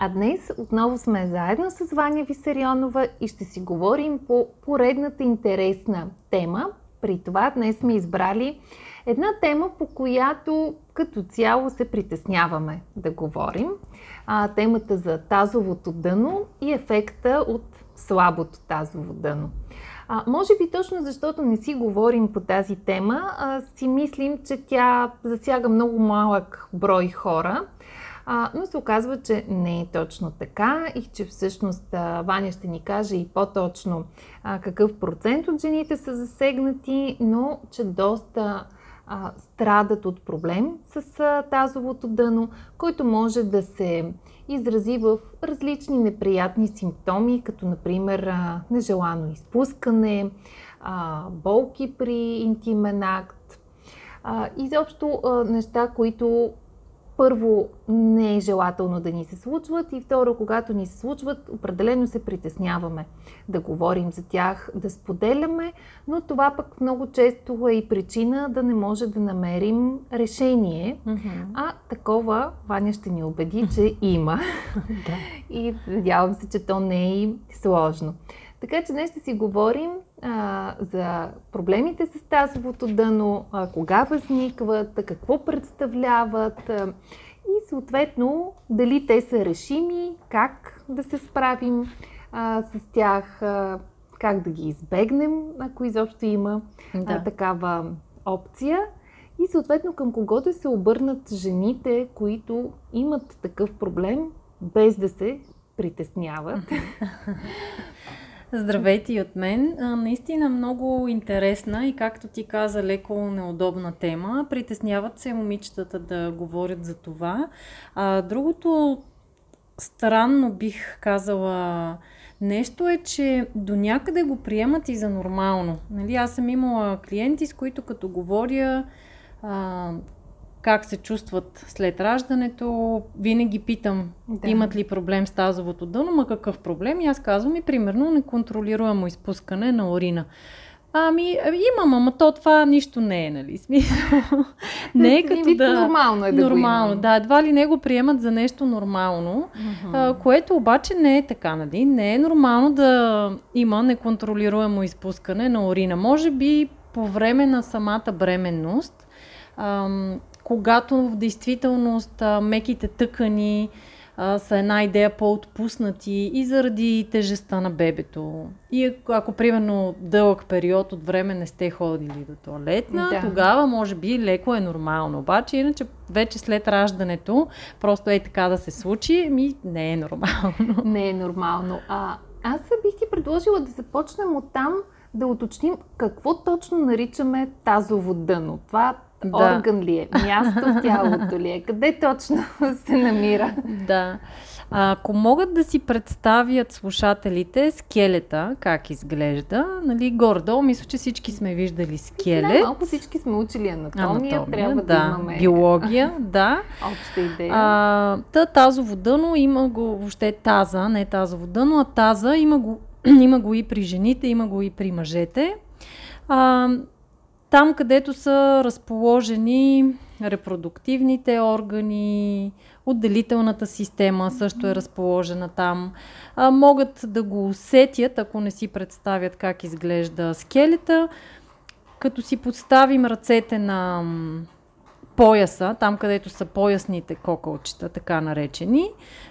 А днес отново сме заедно с Ваня Висарионова и ще си говорим по поредната интересна тема. При това днес сме избрали една тема, по която като цяло се притесняваме да говорим. А, темата за тазовото дъно и ефекта от слабото тазово дъно. А, може би точно защото не си говорим по тази тема, а, си мислим, че тя засяга много малък брой хора. А, но се оказва, че не е точно така и че всъщност а, Ваня ще ни каже и по-точно а, какъв процент от жените са засегнати, но че доста а, страдат от проблем с а, тазовото дъно, който може да се изрази в различни неприятни симптоми, като например а, нежелано изпускане, а, болки при интимен акт, а, изобщо неща, които първо не е желателно да ни се случват и второ, когато ни се случват, определено се притесняваме да говорим за тях, да споделяме, но това пък много често е и причина да не може да намерим решение, mm-hmm. а такова Ваня ще ни убеди, че има. и надявам се, че то не е и сложно. Така че днес ще си говорим а, за проблемите с тазовото дъно, а, кога възникват, какво представляват а, и съответно дали те са решими, как да се справим а, с тях, а, как да ги избегнем, ако изобщо има да. а, такава опция. И съответно към кого да се обърнат жените, които имат такъв проблем, без да се притесняват. Здравейте и от мен. Наистина много интересна и както ти каза, леко неудобна тема. Притесняват се момичетата да говорят за това. А, другото странно бих казала нещо е, че до някъде го приемат и за нормално. Нали, аз съм имала клиенти, с които като говоря а, как се чувстват след раждането. Винаги питам, да. имат ли проблем с тазовото дъно, ма какъв проблем? И аз казвам и примерно неконтролируемо изпускане на урина. Ами, имам, ама то това нищо не е, нали? Смисъл. не е като да... Нормално е да Нормално, да. Едва ли не го приемат за нещо нормално, uh-huh. а, което обаче не е така, нали? Не е нормално да има неконтролируемо изпускане на урина. Може би по време на самата бременност, ам, когато в действителност а, меките тъкани а, са една идея по-отпуснати и заради тежестта на бебето. И ако, ако примерно дълъг период от време не сте ходили до туалетна, да. тогава може би леко е нормално. Обаче иначе вече след раждането, просто е така да се случи, ми не е нормално. Не е нормално. А, аз бих ти предложила да започнем от там, да уточним какво точно наричаме тазово дъно. Това да. орган ли е, място в тялото ли е, къде точно се намира. Да. А, ако могат да си представят слушателите скелета, как изглежда, нали, гордо, мисля, че всички сме виждали скелет. Да, малко всички сме учили анатомия, анатомия трябва да, да имаме... биология, да. Обща идея. А, та тазово дъно има го, въобще таза, не тазово дъно, а таза има го, има го и при жените, има го и при мъжете. А, там, където са разположени репродуктивните органи, отделителната система също е разположена там. А, могат да го усетят, ако не си представят как изглежда скелета, като си подставим ръцете на пояса, там където са поясните кокълчета, така наречени.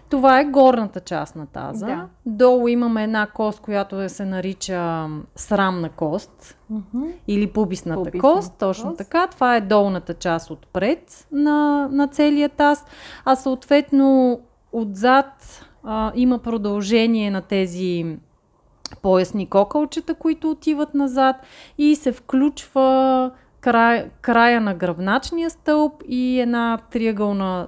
Това е горната част на таза. Да. Долу имаме една кост, която се нарича срамна кост uh-huh. или пубисната, пубисната кост. Точно кост. така. Това е долната част отпред на, на целия таз. А съответно отзад а, има продължение на тези поясни кокълчета, които отиват назад и се включва край, края на гръбначния стълб и една триъгълна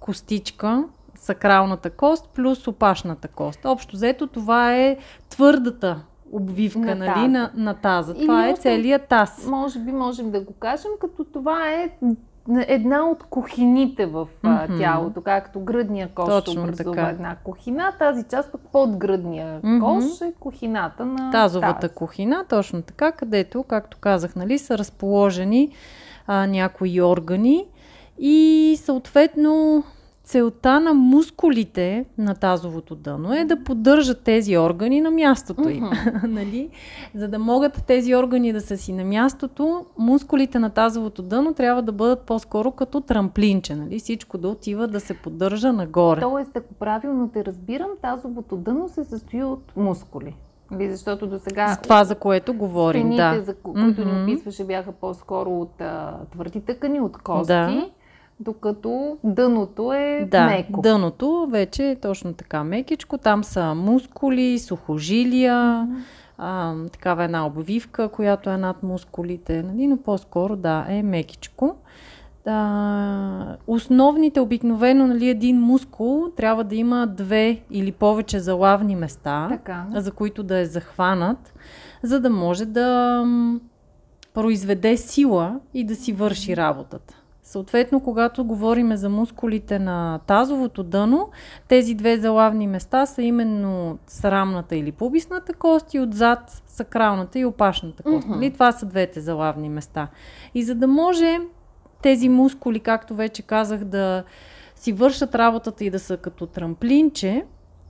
костичка сакралната кост плюс опашната кост. Общо взето това е твърдата обвивка на нали, таза. На, на таза. Това Или е целият таз. Може би можем да го кажем, като това е една от кухините в mm-hmm. тялото, както гръдния кош Точно образува така. една кухина, тази част пък под гръдния mm-hmm. кош е кухината на Тазовата таз. кухина, точно така, където, както казах, нали, са разположени а, някои органи и съответно целта на мускулите на тазовото дъно е да поддържат тези органи на мястото им. Uh-huh. нали? За да могат тези органи да са си на мястото, мускулите на тазовото дъно трябва да бъдат по-скоро като трамплинче. Нали? Всичко да отива да се поддържа нагоре. Тоест, ако правилно те разбирам, тазовото дъно се състои от мускули. Нали, защото до сега. За това, за което говорим. Стените, да. за които mm-hmm. ни описваше, бяха по-скоро от а, твърди тъкани, от кости. Да докато дъното е да, меко. дъното вече е точно така мекичко. Там са мускули, сухожилия, mm-hmm. а, такава една обвивка, която е над мускулите, нали? но по-скоро да, е мекичко. Да, основните обикновено, нали, един мускул трябва да има две или повече залавни места, така. за които да е захванат, за да може да произведе сила и да си върши работата. Съответно, когато говорим за мускулите на тазовото дъно, тези две залавни места са именно срамната или пубисната кост и отзад сакралната и опашната кост. Uh-huh. Това са двете залавни места. И за да може тези мускули, както вече казах, да си вършат работата и да са като трамплинче,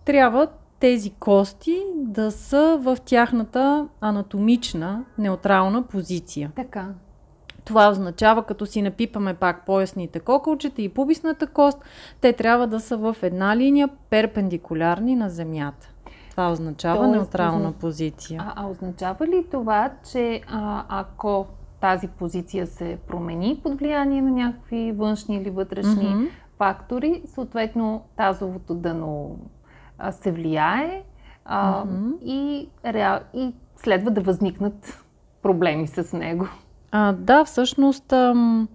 трябва тези кости да са в тяхната анатомична, неутрална позиция. Така. Това означава, като си напипаме пак поясните кокълчета и пубисната кост, те трябва да са в една линия перпендикулярни на земята. Това означава Тоест, неутрална позиция. А, а означава ли това, че а, ако тази позиция се промени под влияние на някакви външни или вътрешни mm-hmm. фактори, съответно тазовото дъно а, се влияе а, mm-hmm. и, реал, и следва да възникнат проблеми с него. А, да, всъщност, ам,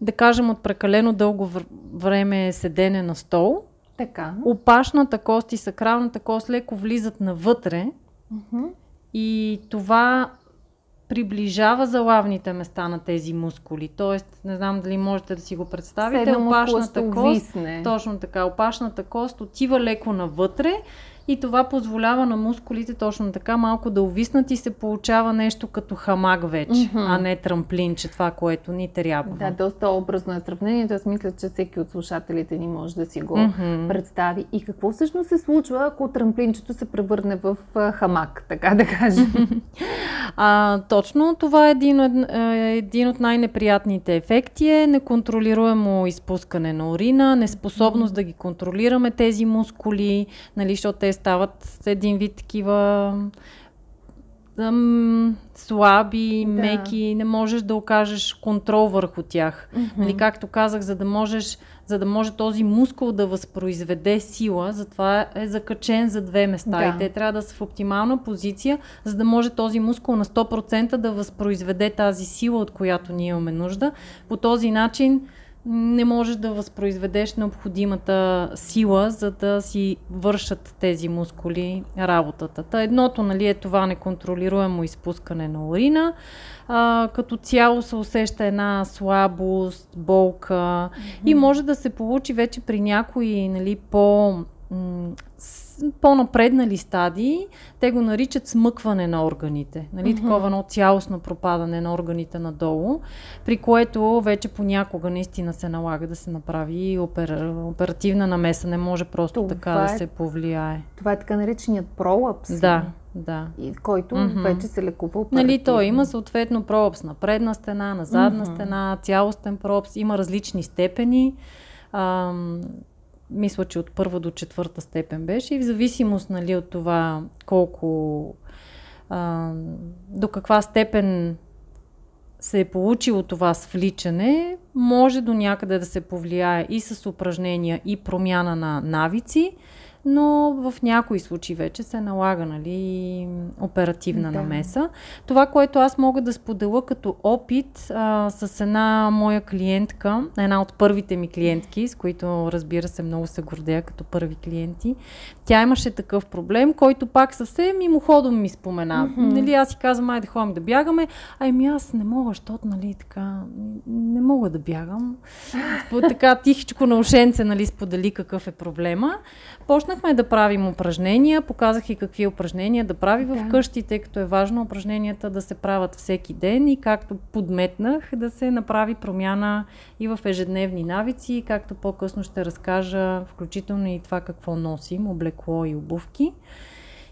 да кажем, от прекалено дълго време седене на стол, така. опашната кост и сакралната кост леко влизат навътре uh-huh. и това приближава залавните места на тези мускули. Тоест, не знам дали можете да си го представите, опашната кост, точно така, опашната кост отива леко навътре и това позволява на мускулите точно така малко да увиснат и се получава нещо като хамак вече, mm-hmm. а не трамплинче, това, което ни трябва. Да, доста образно е сравнението. Аз мисля, че всеки от слушателите ни може да си го mm-hmm. представи. И какво всъщност се случва, ако трамплинчето се превърне в хамак, така да кажем? а, точно това е един, е, един от най-неприятните ефекти е неконтролируемо изпускане на урина, неспособност mm-hmm. да ги контролираме тези мускули, нали, защото те стават един вид такива ам, слаби, да. меки, не можеш да окажеш контрол върху тях. Mm-hmm. Нали, както казах, за да можеш, за да може този мускул да възпроизведе сила, затова е закачен за две места да. и те трябва да са в оптимална позиция, за да може този мускул на 100% да възпроизведе тази сила, от която ние имаме нужда. По този начин не можеш да възпроизведеш необходимата сила, за да си вършат тези мускули работата. Та едното нали, е това неконтролируемо изпускане на урина. А, като цяло се усеща една слабост, болка mm-hmm. и може да се получи вече при някои нали, по по-напреднали стадии, те го наричат смъкване на органите. Нали? Mm-hmm. Такова едно цялостно пропадане на органите надолу, при което вече понякога наистина се налага да се направи опер... оперативна намеса. Не може просто това така е... да се повлияе. Това е така нареченият пролапс. Да. Да. И който mm-hmm. вече се лекува оперативно. Нали, то има съответно пролапс на предна стена, на задна mm-hmm. стена, цялостен пролапс, има различни степени. Ам, мисля, че от първа до четвърта степен беше. И в зависимост нали, от това колко а, до каква степен се е получило това свличане, може до някъде да се повлияе и с упражнения и промяна на навици, но в някои случаи вече се налага нали, оперативна Да. намеса. Това, което аз мога да споделя като опит а, с една моя клиентка, една от първите ми клиентки, с които разбира се много се гордея като първи клиенти, тя имаше такъв проблем, който пак съвсем мимоходом ми спомена. Мгм. Нали, аз си казвам, айде ходим да бягаме, ами аз не мога, защото нали така, не мога да бягам. Така тихичко на ушенце, нали, сподели какъв е проблема. Почнахме да правим упражнения, показах и какви упражнения да прави Да. в къщи, тъй като е важно упражненията да се правят всеки ден и както подметнах да се направи промяна и в ежедневни навици, както по-късно ще разкажа, включително и това какво носим, облекло и обувки.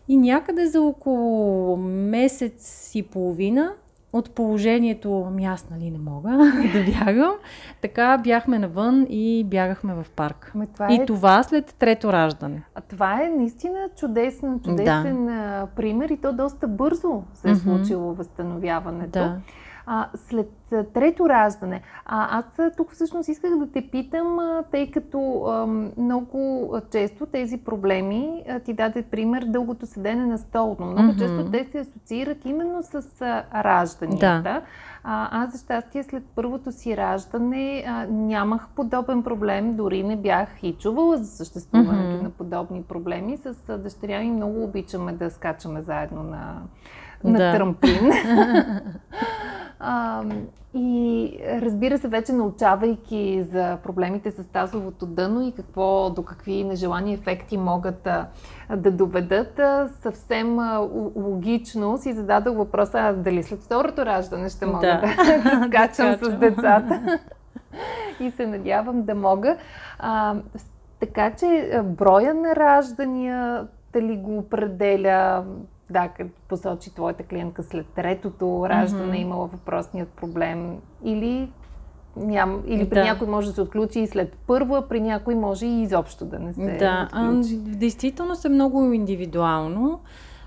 И някъде за около месец и половина от положението, ами аз нали не мога да бягам, така бяхме навън и бягахме в парк. Ами това, е, И това след трето раждане. а това е наистина чудесен, чудесен а, пример и то доста бързо се е случило възстановяването. Да. А, след трето раждане, а, аз тук всъщност исках да те питам, а, тъй като а, много често тези проблеми, а, ти даде пример дългото седене на стол, но много Мгм. често те се асоциират именно с а, ражданията. А, аз за щастие след първото си раждане а, нямах подобен проблем, дори не бях и чувала за съществуването Мгм. на подобни проблеми. С а, дъщеря ми много обичаме да скачаме заедно на, на Да. трамплин. А, и разбира се, вече научавайки за проблемите с тазовото дъно и какво, до какви нежелани ефекти могат а, да доведат, а, съвсем а, логично си зададох въпроса дали след второто раждане ще мога Да. да, да скачам с децата. и се надявам да мога. А, така че броя на ражданията ли го определя? Да, посочи твоята клиентка след третото раждане Мгм. имала въпросният проблем или Ням, или при Да. някой може да се отключи и след първа, при някой може и изобщо да не се Да, отключи. в действителност е много индивидуално.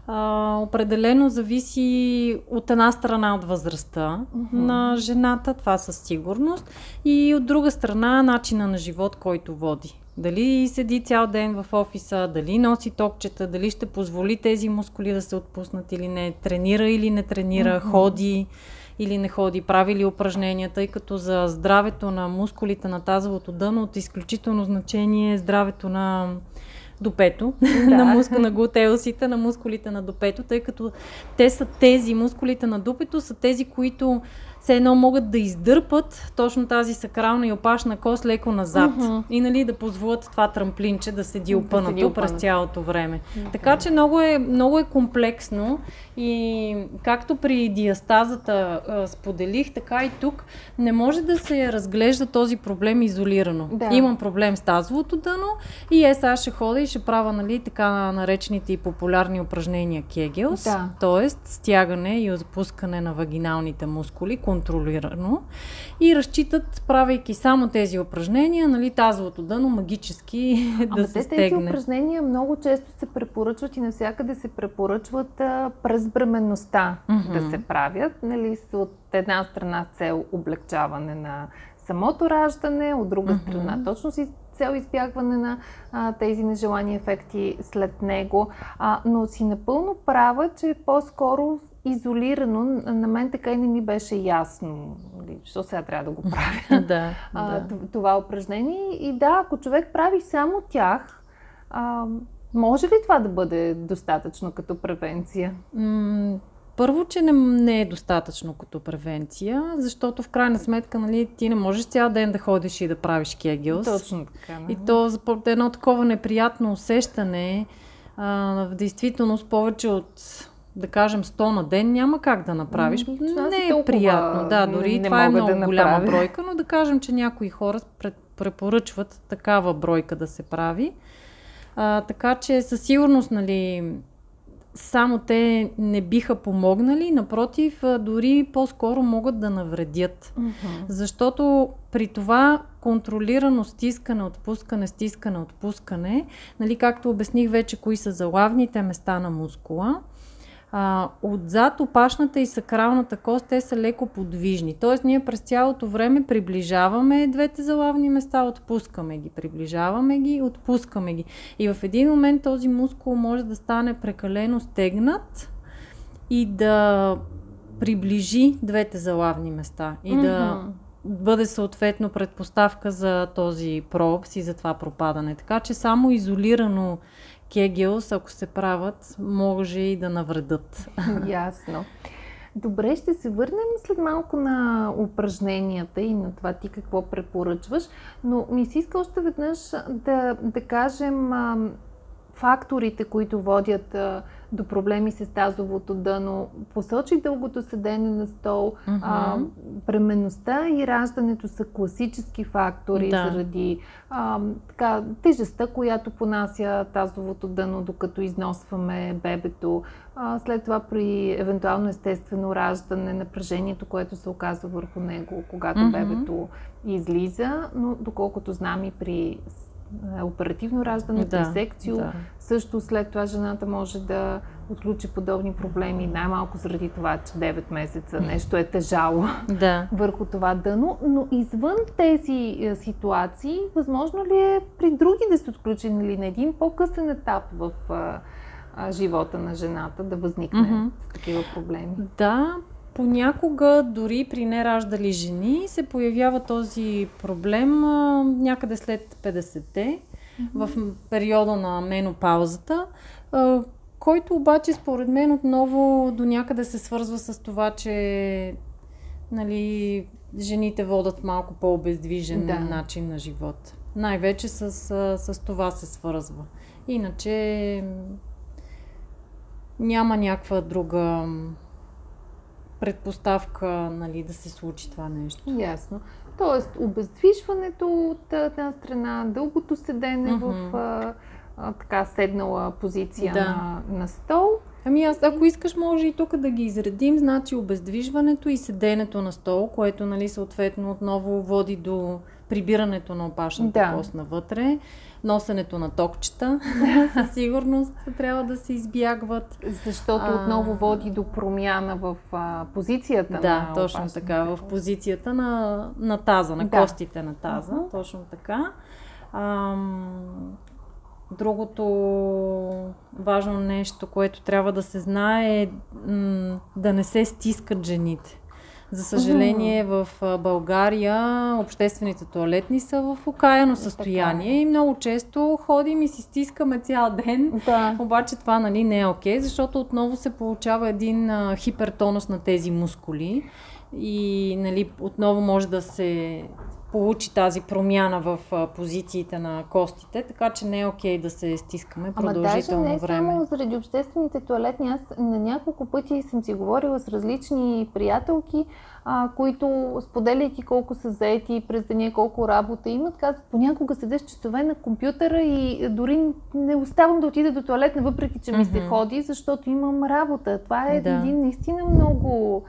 А, определено зависи от една страна от възрастта Мгм. на жената, това със сигурност, и от друга страна начина на живот, който води. Дали седи цял ден в офиса, дали носи топчета, дали ще позволи тези мускули да се отпуснат или не, тренира или не тренира, Мгм. ходи или не ходи, прави ли упражнения, тъй като за здравето на мускулите на тазовото дъно от изключително значение е здравето на допето, Да. на, мускул, на глутеусите, на мускулите на допето, тъй като те са тези, мускулите на допето са тези, които все едно могат да издърпат точно тази сакрална и опашна кост леко назад. Мгм. И нали да позволят това трамплинче да седи Да опънато седи през цялото време. Така че много е, много е комплексно и както при диастазата а, споделих, така и тук не може да се разглежда този проблем изолирано. Да. Имам проблем с тазовото дъно и е, сега ще ходя и ще правя нали, така наречените и популярни упражнения Кегелс, Да. т.е. стягане и отпускане на вагиналните мускули контролирано и разчитат, правейки само тези упражнения, нали, тазовото дъно магически Ама да те се тези стегне. упражнения много често се препоръчват и навсякъде се препоръчват а, през бременността Мгм. да се правят. Нали, от една страна цел облегчаване на самото раждане, от друга Мгм. страна точно си цел избягване на а, тези нежелани ефекти след него. А, но си напълно права, че по-скоро изолирано. На мен така и не ми беше ясно. Нали, Защо сега трябва да го правя? да, а, да. това упражнение. И да, ако човек прави само тях, а, може ли това да бъде достатъчно като превенция? М, Първо, че не, не е достатъчно като превенция, защото в крайна сметка нали, ти не можеш цял ден да ходиш и да правиш кегелс. Точно така. И то едно такова неприятно усещане, а, в действителност повече от да кажем 100 на ден няма как да направиш. М, аз не е толкова приятно. Да, дори не това е мога да много голяма направя. бройка, но да кажем, че някои хора препоръчват такава бройка да се прави. А, така че със сигурност, нали, само те не биха помогнали, напротив, дори по-скоро могат да навредят. Мгм. Защото при това контролирано стискане, отпускане, стискане, отпускане, нали, както обясних вече кои са залавните места на мускула, а, отзад опашната и сакралната кост, те са леко подвижни. Тоест ние през цялото време приближаваме двете залавни места, отпускаме ги, приближаваме ги, отпускаме ги. И в един момент този мускул може да стане прекалено стегнат и да приближи двете залавни места и mm-hmm. да бъде съответно предпоставка за този пролапс и за това пропадане. Така че само изолирано кегелс, ако се правят, може и да навредат. Ясно. Добре, ще се върнем след малко на упражненията и на това ти какво препоръчваш, но ми се иска още веднъж да, да кажем факторите, които водят а, до проблеми с тазовото дъно. Посочих дългото седене на стол. Mm-hmm. А, бременността и раждането са класически фактори да. заради а, така, тежестта, която понася тазовото дъно, докато износваме бебето. А, след това при евентуално естествено раждане, напрежението, което се оказва върху него, когато mm-hmm. бебето излиза. Но доколкото знам и при оперативно раждане, да, секцио. Да. Също след това жената може да отключи подобни проблеми, най-малко заради това, че 9 месеца нещо е тежало да. върху това дъно. Но извън тези е, ситуации, възможно ли е при други да се отключи нали, на един по-късен етап в а, живота на жената да възникне mm-hmm. такива проблеми? Да, Понякога, дори при нераждали жени, се появява този проблем а, някъде след 50-те, mm-hmm. в периода на менопаузата, а, който обаче според мен отново до някъде се свързва с това, че нали, жените водат малко по-обездвижен да. начин на живот. Най-вече с, с това се свързва. Иначе няма някаква друга предпоставка нали, да се случи това нещо. Ясно. Тоест, обездвижването от една страна, дългото седене mm-hmm. в а, а, така седнала позиция да. на, на стол. Ами аз, ако искаш, може и тук да ги изредим. Значи обездвижването и седенето на стол, което нали, съответно отново води до прибирането на опашната да. кост навътре носенето на токчета, със сигурност трябва да се избягват. Защото а, отново води до промяна в а, позицията да, на Да, точно така, в позицията на, на таза, на да. костите на таза, uh-huh. точно така. А, другото важно нещо, което трябва да се знае е м- да не се стискат жените. За съжаление, в България обществените туалетни са в окаяно състояние и много често ходим и си стискаме цял ден. Да. Обаче това нали, не е окей, okay, защото отново се получава един а, хипертонус на тези мускули и нали, отново може да се получи тази промяна в а, позициите на костите, така че не е окей okay да се стискаме продължително Ама даже не време. само заради обществените туалетни. Аз на няколко пъти съм си говорила с различни приятелки, а, които споделяйки колко са заети през деня, колко работа имат, казват, понякога седя с часове на компютъра и дори не оставам да отида до туалетна, въпреки че ми се ходи, защото имам работа. Това е да. един наистина много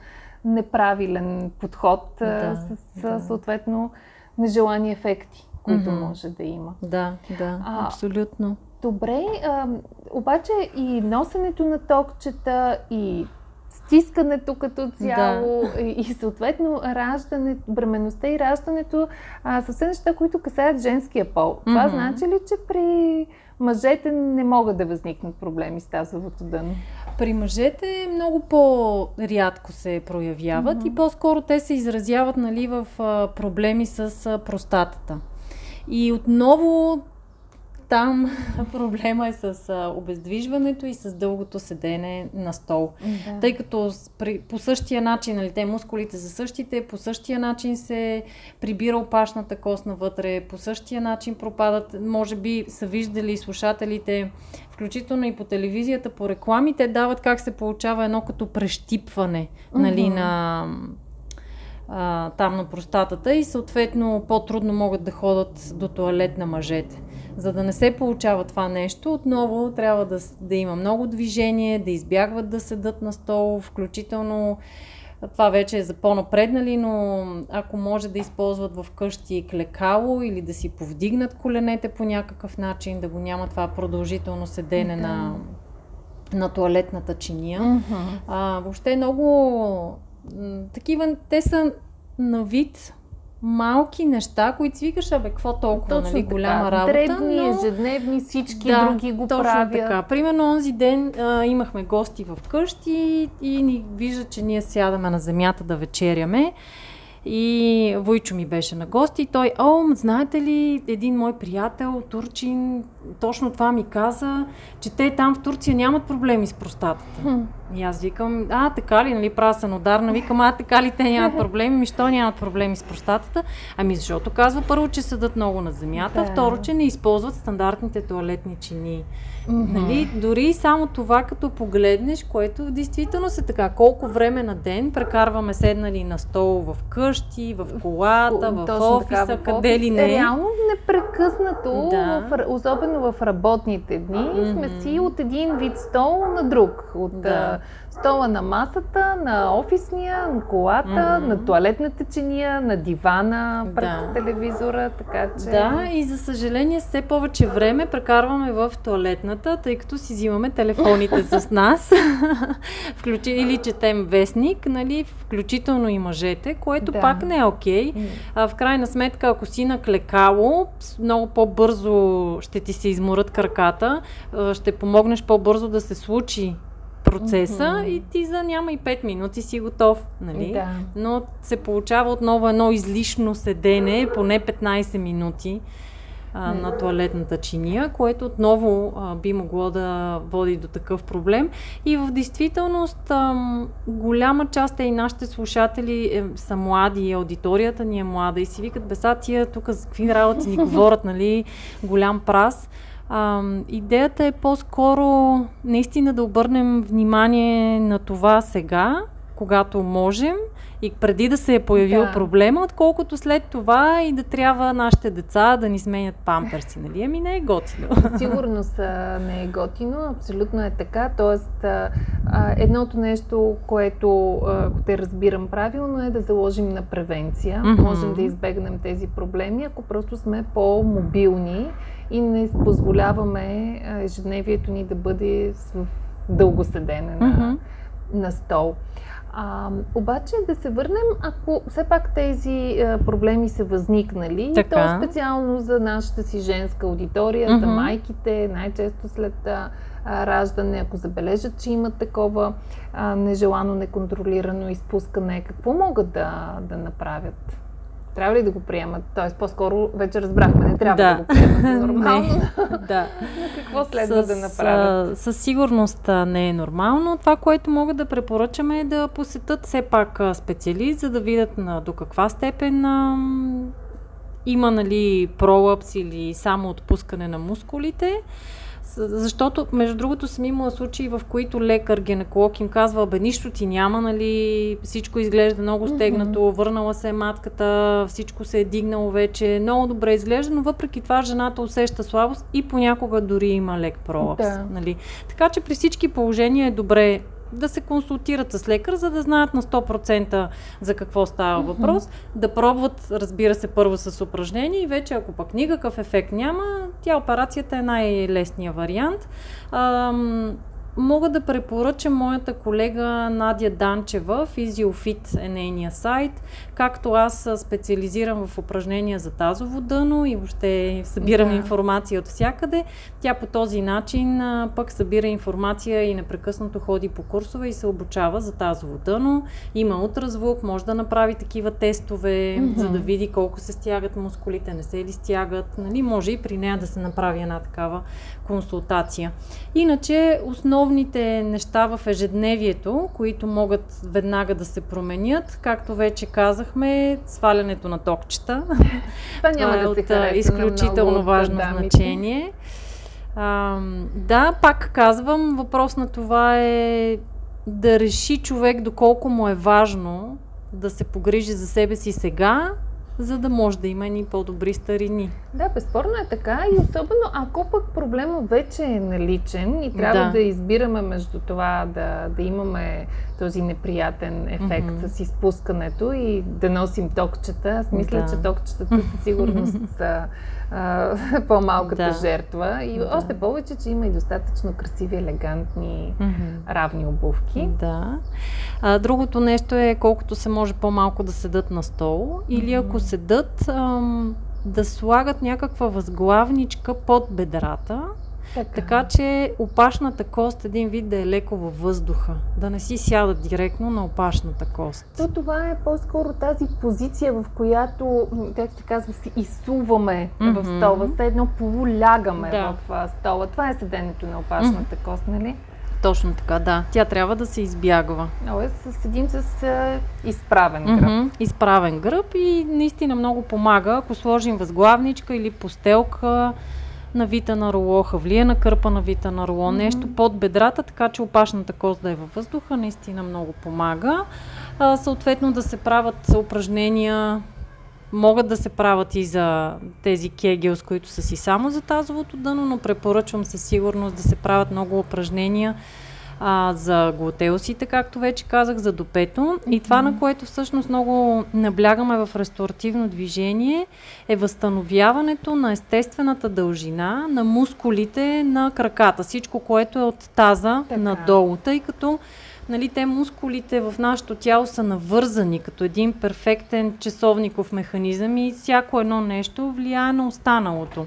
неправилен подход да, с, да. съответно нежелани ефекти, които mm-hmm. може да има. Да, да, а, абсолютно. Добре, а, обаче и носенето на токчета, и стискането като цяло да. и, и съответно раждане, бременността и раждането а, са все неща, които касаят женския пол. Това mm-hmm. значи ли, че при мъжете не могат да възникнат проблеми с тазовото дъно? При мъжете много по-рядко се проявяват mm-hmm. и по-скоро те се изразяват нали, в проблеми с простатата. И отново там проблема е с обездвижването и с дългото седене на стол. Да. Тъй като при, по същия начин, нали, те мускулите са същите, по същия начин се прибира опашната кост навътре, по същия начин пропадат, може би са виждали слушателите, включително и по телевизията, по рекламите, дават как се получава едно като прещипване нали, на а, там на простатата и съответно по-трудно могат да ходят до туалет на мъжете. За да не се получава това нещо, отново трябва да, да има много движение, да избягват да седат на стол, включително това вече е за по-напреднали, но ако може да използват в къщи клекало или да си повдигнат коленете по някакъв начин, да го няма това продължително седене да. на на туалетната чиния. Мгм. А, въобще много такива, те са на вид малки неща, които си викаш, абе, какво толкова, Точно нали, така. голяма работа. Дребни, но... ежедневни, всички Да, други го точно правят. така. Примерно онзи ден а, имахме гости в къщи и ни вижда, че ние сядаме на земята да вечеряме. И Войчо ми беше на гости и той, о, знаете ли, един мой приятел, турчин, точно това ми каза, че те там в Турция нямат проблеми с простатата. Хм. И аз викам, а, така ли, нали, правя съм ударна, викам, а, така ли, те нямат проблеми, ми що нямат проблеми с простатата? Ами защото казва първо, че седат много на земята, Да. второ, че не използват стандартните туалетни чини. Мгм. Нали, дори само това като погледнеш, което действително се така, колко време на ден прекарваме седнали на стол в къщи, в колата, в Точно офиса, така, в къде ли офис. не. Реално непрекъснато, Да. в, особено в работните дни, сме Мгм. си от един вид стол на друг. От Да. Стола на масата, на офисния, на колата, Мгм. на туалетната чиния, на дивана, пред Да. телевизора, така че... Да, и за съжаление все повече време прекарваме в туалетната, тъй като си взимаме телефоните с нас, Включи, или четем вестник, нали, включително и мъжете, което Да. пак не е окей. А, в крайна сметка, ако си на клекало, с- много по-бързо ще ти се изморят краката, ще помогнеш по-бързо да се случи процеса Мгм. и ти за няма и 5 минути си готов. Нали? Да. но се получава отново едно излишно седене, поне 15 минути а, на туалетната чиния, което отново а, би могло да води до такъв проблем. И в действителност ам, голяма част е и нашите слушатели е, са млади, и аудиторията ни е млада и си викат, беса тия тук за какви работи ни говорят, нали, голям прас. Ам, идеята е по-скоро наистина да обърнем внимание на това сега, когато можем и преди да се е появил Да. проблема, отколкото след това и да трябва нашите деца да ни сменят памперси, нали? Ами не е готино. Със сигурност а, не е готино, абсолютно е така. Тоест, а, едното нещо, което, ако те разбирам правилно, е да заложим на превенция. Мгм. Можем да избегнем тези проблеми, ако просто сме по-мобилни и не позволяваме ежедневието ни да бъде с- в дълго седене на, Мгм. на стол. А, обаче да се върнем, ако все пак тези а, проблеми са възникнали, Така. то специално за нашата си женска аудитория, за Мгм. майките, най-често след а, раждане, ако забележат, че имат такова а, нежелано, неконтролирано изпускане, какво могат да, да направят? Трябва ли да го приемат? Тоест, по-скоро вече разбрахме, не трябва да, Да. го приемат за нормално. Не. да. Но какво следва да направят? със сигурност не е нормално. Това, което могат да препоръчаме е да посетят все пак специалист, за да видят на, до каква степен а, има нали, пролапс или само отпускане на мускулите. Защото, между другото, съм имала случаи, в които лекар, гинеколог им казва, бе, нищо ти няма, нали, всичко изглежда много стегнато, върнала се е матката, всичко се е дигнало вече, много добре изглежда, но въпреки това жената усеща слабост и понякога дори има лек пролапс. Да. Нали. Така че при всички положения е добре да се консултират с лекар, за да знаят на 100% за какво става Мгм. въпрос, да пробват, разбира се, първо с упражнения и вече ако пък никакъв ефект няма, тя операцията е най-лесният вариант. Ам, Мога да препоръчам моята колега Надя Данчева, Физиофит е нейния сайт. Както аз специализирам в упражнения за тазово дъно и въобще събирам Да. информация от всякъде, тя по този начин пък събира информация и непрекъснато ходи по курсове и се обучава за тазово дъно. Има ултразвук, може да направи такива тестове, Мгм. за да види колко се стягат мускулите, не се ли стягат. Нали, може и при нея да се направи една такава консултация. Иначе основните неща в ежедневието, които могат веднага да се променят, както вече казахме, свалянето на токчета. Това няма е да се от а, изключително много важно дамите. значение. Ам, да, пак казвам, въпрос на това е да реши човек доколко му е важно да се погрижи за себе си сега за да може да има ни по-добри старини. Да, безспорно е така и особено ако пък проблема вече е наличен и трябва да, да избираме между това да, да имаме този неприятен ефект mm-hmm. с изпускането и да носим токчета. Аз мисля, да. че токчетата със сигурност са а, по-малката да. жертва и да. още повече, че има и достатъчно красиви, елегантни, mm-hmm. равни обувки. Да. А, другото нещо е колкото се може по-малко да седат на стол или ако седат, ам, да слагат някаква възглавничка под бедрата, така. така че опашната кост един вид да е леко във въздуха, да не си сядат директно на опашната кост. То това е по-скоро тази позиция, в която, как се казва, си изсуваме mm-hmm. в стола, все едно полулягаме да. в стола. Това е седенето на опашната mm-hmm. кост, нали? Точно така, да. Тя трябва да се избягва. Тоест, седим с а, изправен гръб. Mm-hmm. Изправен гръб и наистина много помага, ако сложим възглавничка или постелка навита на роло, хавлия на кърпа навита на роло, mm-hmm. нещо под бедрата, така че опашната кост да е във въздуха, наистина много помага. А, съответно да се правят упражнения могат да се правят и за тези кегелс, които са си само за тазовото дъно, но препоръчвам със сигурност да се правят много упражнения а, за глутеусите, както вече казах, за допето. И това, на което всъщност много наблягаме в ресторативно движение, е възстановяването на естествената дължина на мускулите на краката. Всичко, което е от таза така. надолу, тъй като нали, те мускулите в нашето тяло са навързани като един перфектен часовников механизъм и всяко едно нещо влияе на останалото.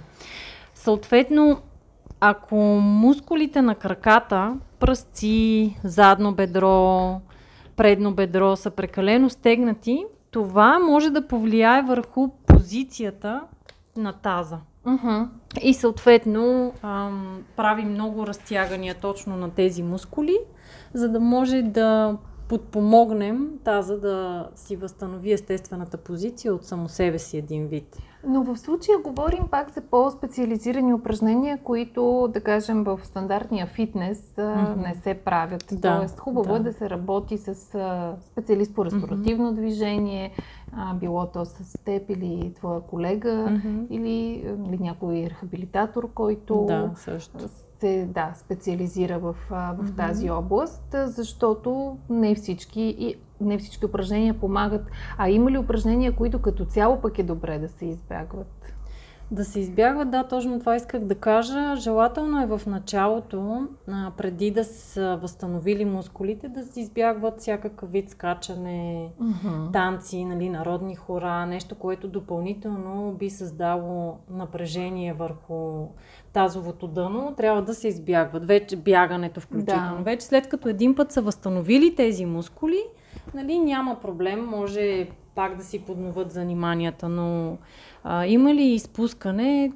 Съответно, ако мускулите на краката, пръсци, задно бедро, предно бедро са прекалено стегнати, това може да повлияе върху позицията на таза. Uh-huh. И съответно ам, прави много разтягания точно на тези мускули, за да може да подпомогнем таза да си възстанови естествената позиция от само себе си един вид. Но в случая говорим пак за по-специализирани упражнения, които, да кажем, в стандартния фитнес mm-hmm. не се правят. Да, Тоест, хубаво да. е да се работи с специалист по ресторативно mm-hmm. движение, а, било то с теб или твоя колега, mm-hmm. или, или някой рехабилитатор, който да, също. се да, специализира в, в mm-hmm. тази област, защото не всички и не всички упражнения помагат. А има ли упражнения, които като цяло пък е добре да се избягват? Да се избягват, да, точно това исках да кажа. Желателно е в началото, а, преди да са възстановили мускулите, да се избягват всякакъв вид скачане, uh-huh. танци, нали, народни хора, нещо, което допълнително би създало напрежение върху тазовото дъно. Трябва да се избягват. Вече бягането включително. Да. Вече след като един път са възстановили тези мускули, нали, няма проблем, може пак да си подноват заниманията, но а, има ли изпускане,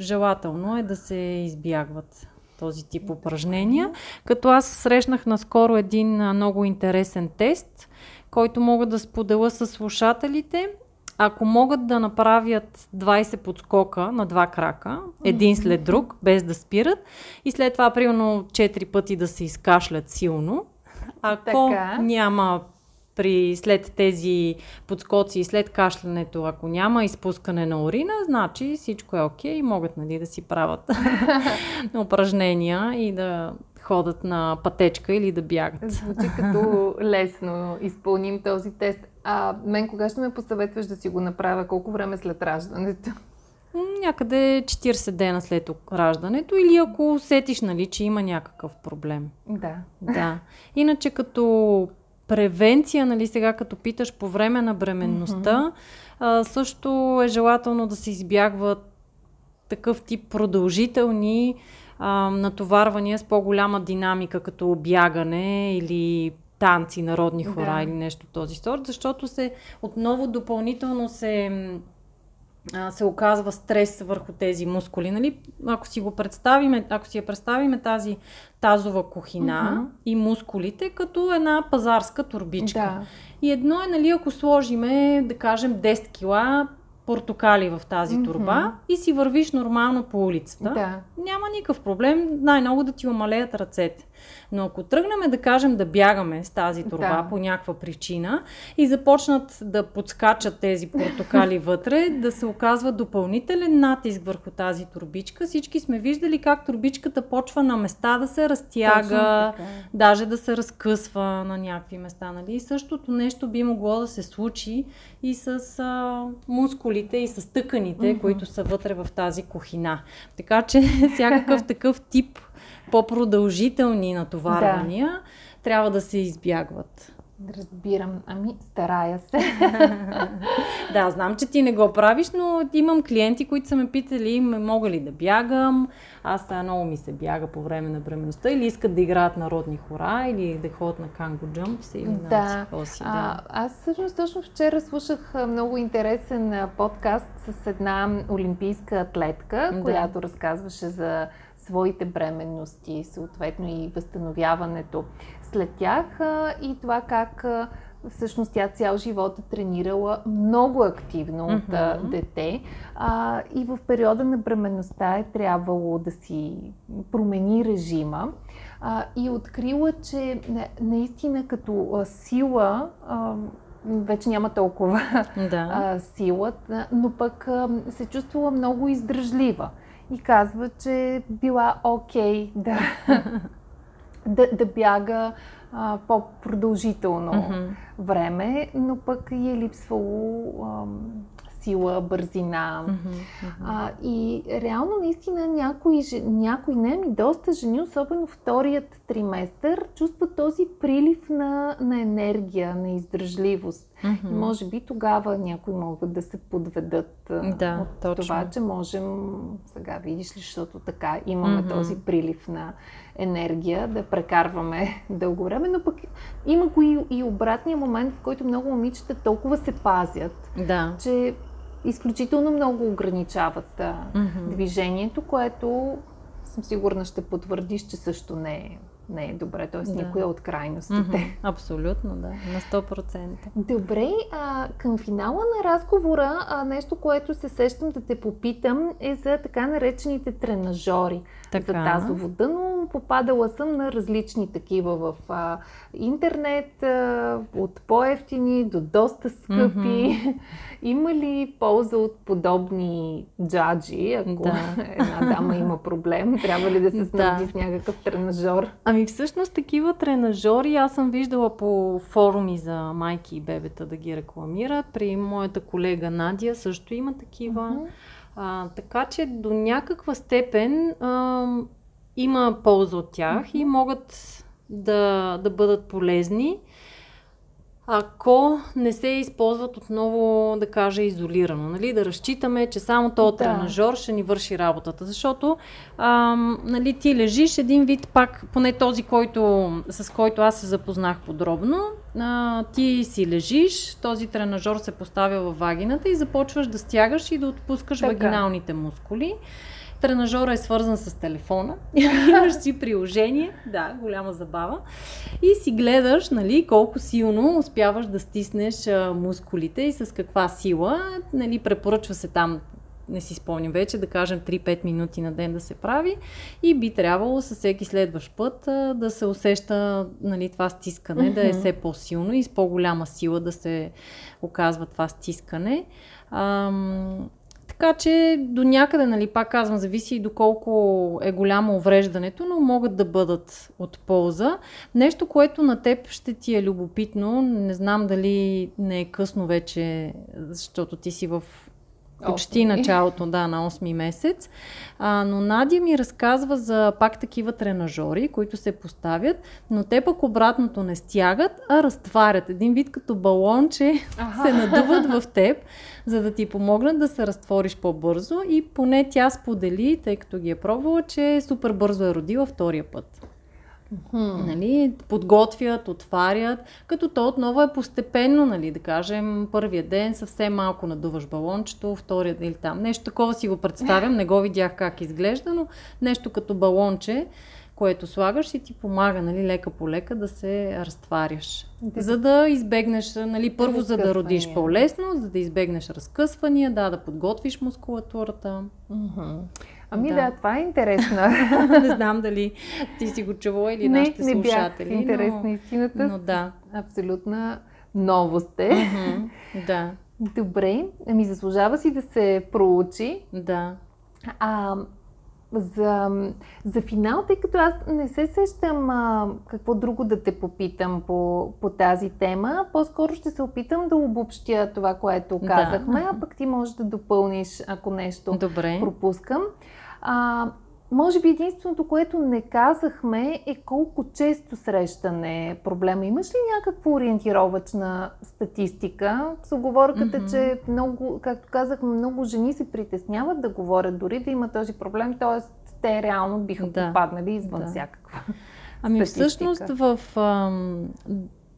желателно е да се избягват този тип упражнения. Като аз срещнах наскоро един много интересен тест, който мога да споделя с слушателите. Ако могат да направят 20 подскока на два крака, един след друг, без да спират, и след това примерно 4 пъти да се изкашлят силно, ако така. няма при след тези подскоци и след кашлянето, ако няма изпускане на урина, значи всичко е окей и могат нали, да си правят упражнения и да ходят на пътечка или да бягат. Звучи като лесно изпълним този тест. А мен кога ще ме посъветваш да си го направя? Колко време след раждането? Някъде 40 дена след раждането или ако усетиш, нали, че има някакъв проблем. Да. Да. Иначе като превенция, нали, сега като питаш по време на бременността, mm-hmm. а, също е желателно да се избягват такъв тип продължителни а, натоварвания с по-голяма динамика, като бягане или танци, народни хора да. или нещо този сорт, защото се отново допълнително се се оказва стрес върху тези мускули. Нали? Ако си го представиме, ако си я представиме тази тазова кухина uh-huh. и мускулите като една пазарска турбичка. Да. И едно е, нали, ако сложиме, да кажем, 10 кила портокали в тази турба mm-hmm. и си вървиш нормално по улицата, да. няма никакъв проблем най-много да ти омалеят ръцете. Но ако тръгнем да кажем да бягаме с тази турба да. по някаква причина и започнат да подскачат тези портокали вътре, да се оказва допълнителен натиск върху тази турбичка, всички сме виждали как турбичката почва на места да се разтяга, даже да се разкъсва на някакви места. Нали? И същото нещо би могло да се случи и с а, мускулите и с тъканите, mm-hmm. които са вътре в тази кухина. Така че всякакъв такъв тип по-продължителни натоварвания да. трябва да се избягват. Разбирам. Ами, старая се. да, знам, че ти не го правиш, но имам клиенти, които са ме питали, мога ли да бягам. Аз много ми се бяга по време на бременността или искат да играят народни хора или да ходят на канго джампс или на да. да. А, аз всъщност точно вчера слушах много интересен подкаст с една олимпийска атлетка, да. която разказваше за своите бременности, съответно и възстановяването след тях и това как всъщност тя цял живот е тренирала много активно от mm-hmm. дете а, и в периода на бременността е трябвало да си промени режима а, и открила, че наистина като сила а, вече няма толкова да. а, сила, но пък а, се чувствала много издръжлива и казва, че била окей okay да, да, да бяга а, по-продължително mm-hmm. време, но пък и е липсвало а, сила, бързина. Mm-hmm. А, и реално, наистина, някои, някои не, ми доста жени, особено вторият триместър, чувстват този прилив на, на енергия, на издръжливост. Mm-hmm. И може би тогава някои могат да се подведат да, от точно. това, че можем, сега видиш ли, защото така имаме mm-hmm. този прилив на енергия да прекарваме дълго време, но пък има го и, и обратния момент, в който много момичета толкова се пазят, да. че изключително много ограничават mm-hmm. движението, което съм сигурна ще потвърдиш, че също не е не е добре, т.е. Да. никоя от крайностите. Mm-hmm. Абсолютно, да, на 100%. Добре, а, към финала на разговора, а, нещо, което се сещам да те попитам е за така наречените тренажори така. за тазово дъно. Попадала съм на различни такива в а, интернет, а, от по-ефтини до доста скъпи. Mm-hmm. Има ли полза от подобни джаджи, ако да. една дама има проблем? Трябва ли да се снабди да. с някакъв тренажор? Ами всъщност такива тренажори аз съм виждала по форуми за майки и бебета да ги рекламират. При моята колега Надя също има такива. Uh-huh. А, така че до някаква степен а, има полза от тях uh-huh. и могат да, да бъдат полезни ако не се използват отново, да кажа, изолирано. Нали? Да разчитаме, че само този да. тренажор ще ни върши работата. Защото ам, нали, ти лежиш един вид пак, поне този, който, с който аз се запознах подробно, а, ти си лежиш, този тренажор се поставя във вагината и започваш да стягаш и да отпускаш така. вагиналните мускули. Тренажора е свързан с телефона. Имаш си приложение. Да, голяма забава. И си гледаш, нали, колко силно успяваш да стиснеш а, мускулите и с каква сила. Нали, препоръчва се там не си спомням вече, да кажем 3-5 минути на ден да се прави и би трябвало със всеки следващ път а, да се усеща нали, това стискане, mm-hmm. да е все по-силно и с по-голяма сила да се оказва това стискане. Ам, така че до някъде, нали, пак казвам, зависи и доколко е голямо увреждането, но могат да бъдат от полза. Нещо, което на теб ще ти е любопитно, не знам дали не е късно вече, защото ти си в почти началото, да, на 8 месец. А, но Надя ми разказва за пак такива тренажори, които се поставят, но те пък обратното не стягат, а разтварят. Един вид като балонче ага. се надуват в теб, за да ти помогнат да се разтвориш по-бързо и поне тя сподели, тъй като ги е пробвала, че супер бързо е родила втория път. Mm-hmm. Нали, подготвят, отварят, като то отново е постепенно, нали, да кажем, първия ден съвсем малко надуваш балончето, втория или там. Нещо такова си го представям, не го видях как изглежда, но нещо като балонче, което слагаш и ти помага, нали, лека по лека да се разтваряш. Да. За да избегнеш, нали, първо за да родиш по-лесно, за да избегнеш разкъсвания, да, да подготвиш мускулатурата. Mm-hmm. Ами да. да, това е интересно. не знам дали ти си го чувала или не, нашите не слушатели. Бях интересна но... истината. Но да. Абсолютна новост е. Mm-hmm. Да. Добре, ами заслужава си да се проучи. Да. А, за, за финал, тъй като аз не се сещам а, какво друго да те попитам по, по тази тема, по-скоро ще се опитам да обобщя това, което казахме, да. а пък ти можеш да допълниш, ако нещо Добре. пропускам. А, може би единственото, което не казахме е колко често срещане проблема. Имаш ли някаква ориентировачна статистика с оговорката, mm-hmm. че много, както казахме, много жени се притесняват да говорят, дори да има този проблем, т.е. те реално биха да. попаднали извън да. всякаква Ами всъщност в ам,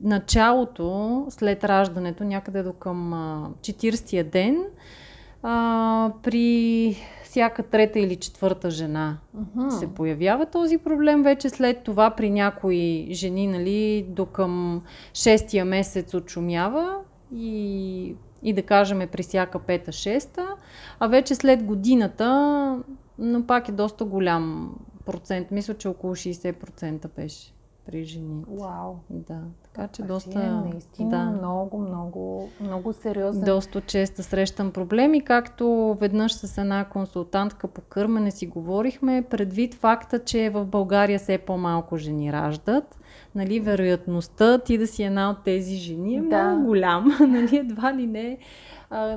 началото, след раждането, някъде до към а, 40-я ден, а, при всяка трета или четвърта жена uh-huh. се появява този проблем. Вече след това при някои жени, нали, до към шестия месец отшумява и, и да кажем при всяка пета-шеста, а вече след годината, но пак е доста голям процент. Мисля, че около 60% беше при жените. Вау! Да. Така че Това доста. Е наистина да, много, много, много сериозно. Доста често срещам проблеми, както веднъж с една консултантка по кърмене си говорихме, предвид факта, че в България все по-малко жени раждат. Нали, вероятността ти да си една от тези жени е да. много голяма. Нали, едва ли не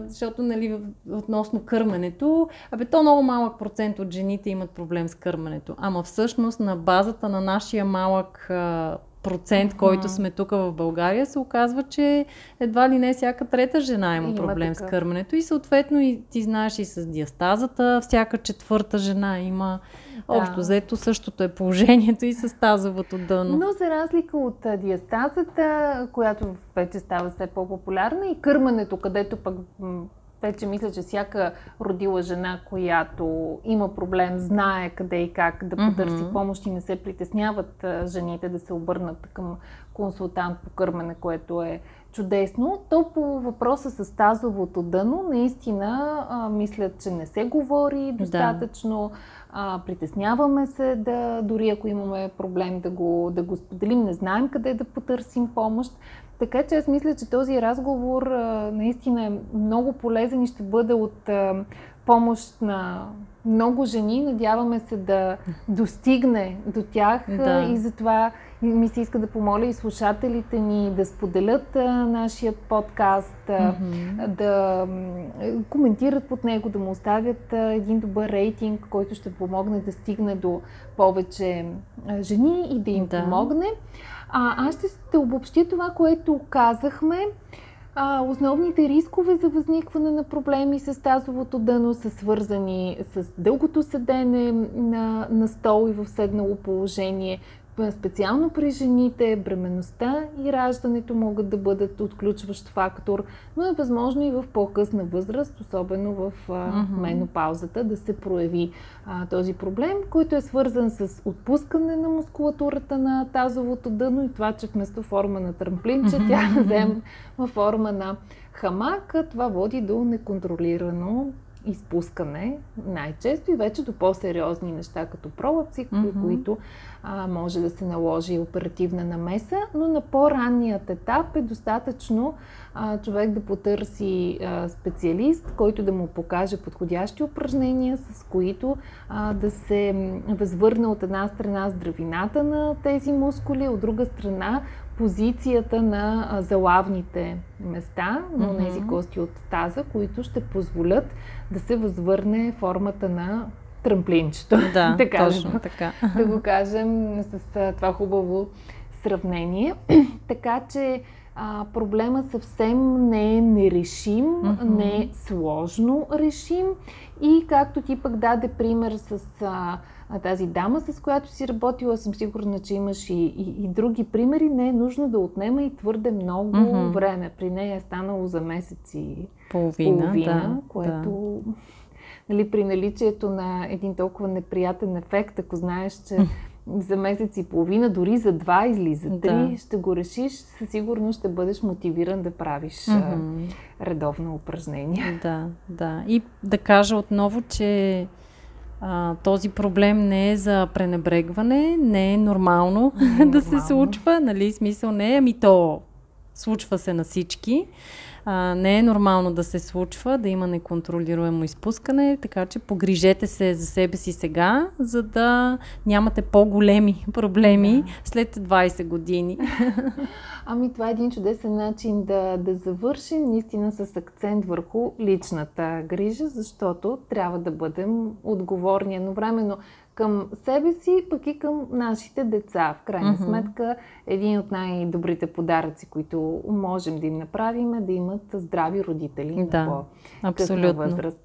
защото нали, относно кърменето, абе то много малък процент от жените имат проблем с кърменето. Ама всъщност на базата на нашия малък а, процент, който сме тук в България, се оказва, че едва ли не всяка трета жена има, има проблем така. с кърменето и съответно и ти знаеш и с диастазата, всяка четвърта жена има да. общо взето същото е положението и с тазовото дъно. Но за разлика от диастазата, която вече става все по-популярна и кърменето, където пък вече мисля, че всяка родила жена, която има проблем, знае къде и как да потърси mm-hmm. помощ и не се притесняват жените да се обърнат към консултант по кърмене, което е чудесно. То по въпроса с тазовото дъно, наистина а, мисля, че не се говори достатъчно. Да. А, притесняваме се да, дори ако имаме проблем да го, да го споделим, не знаем къде да потърсим помощ. Така че аз мисля, че този разговор наистина е много полезен и ще бъде от помощ на много жени. Надяваме се да достигне до тях да. и затова ми се иска да помоля и слушателите ни да споделят а, нашия подкаст, а, mm-hmm. да коментират под него, да му оставят а, един добър рейтинг, който ще помогне да стигне до повече а, жени и да им да. помогне. А, аз ще те обобщя това, което казахме. А, основните рискове за възникване на проблеми с тазовото дъно са свързани с дългото седене на, на стол и в седнало положение, специално при жените, бременността и раждането могат да бъдат отключващ фактор, но е възможно и в по-късна възраст, особено в mm-hmm. менопаузата, да се прояви а, този проблем, който е свързан с отпускане на мускулатурата на тазовото дъно и това, че вместо форма на трамплинче, mm-hmm. тя взема форма на хамак. Това води до неконтролирано изпускане най-често и вече до по-сериозни неща, като пролапси, mm-hmm. които а, може да се наложи оперативна намеса, но на по-ранният етап е достатъчно а, човек да потърси а, специалист, който да му покаже подходящи упражнения, с които а, да се възвърне от една страна здравината на тези мускули, от друга страна позицията на залавните места, на mm-hmm. тези кости от таза, които ще позволят да се възвърне формата на трамплинчето. Да, да точно така. Да го кажем с това хубаво сравнение. така че а, проблема съвсем не е нерешим, mm-hmm. не е сложно решим и както ти пък даде пример с а, тази дама, с която си работила, съм сигурна, че имаш и, и, и други примери, не е нужно да отнема и твърде много mm-hmm. време. При нея е станало за месеци половина, половина да, което да. Нали, при наличието на един толкова неприятен ефект, ако знаеш, че за месец и половина, дори за два или за три, Да. ще го решиш, със сигурност ще бъдеш мотивиран да правиш а, Мгм. редовно упражнение. Да, да. И да кажа отново, че а, този проблем не е за пренебрегване, не е нормално Не е да се нормално. случва, нали? Смисъл не е, ами то случва се на всички. А, не е нормално да се случва, да има неконтролируемо изпускане, така че погрижете се за себе си сега, за да нямате по-големи проблеми Да. след 20 години. Ами това е един чудесен начин да, да завършим наистина с акцент върху личната грижа, защото трябва да бъдем отговорни едновременно към себе си, пък и към нашите деца. В крайна Мгм. сметка, един от най-добрите подаръци, които можем да им направим е да имат здрави родители Да, на по-късна възраст.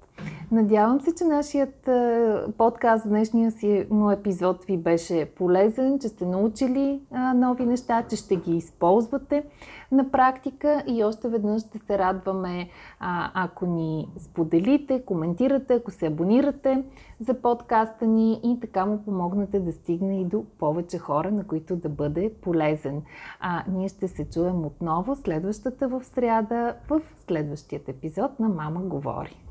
Надявам се, че нашият е, подкаст, днешния си му епизод ви беше полезен, че сте научили а, нови неща, че ще ги използвате на практика и още веднъж ще се радваме, а, ако ни споделите, коментирате, ако се абонирате за подкаста ни и така му помогнете да стигне и до повече хора, на които да бъде полезен. А ние ще се чуем отново следващата в сряда в следващият епизод на Мама говори.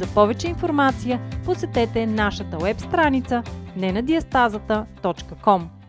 За повече информация посетете нашата веб страница nenadiastazата.com.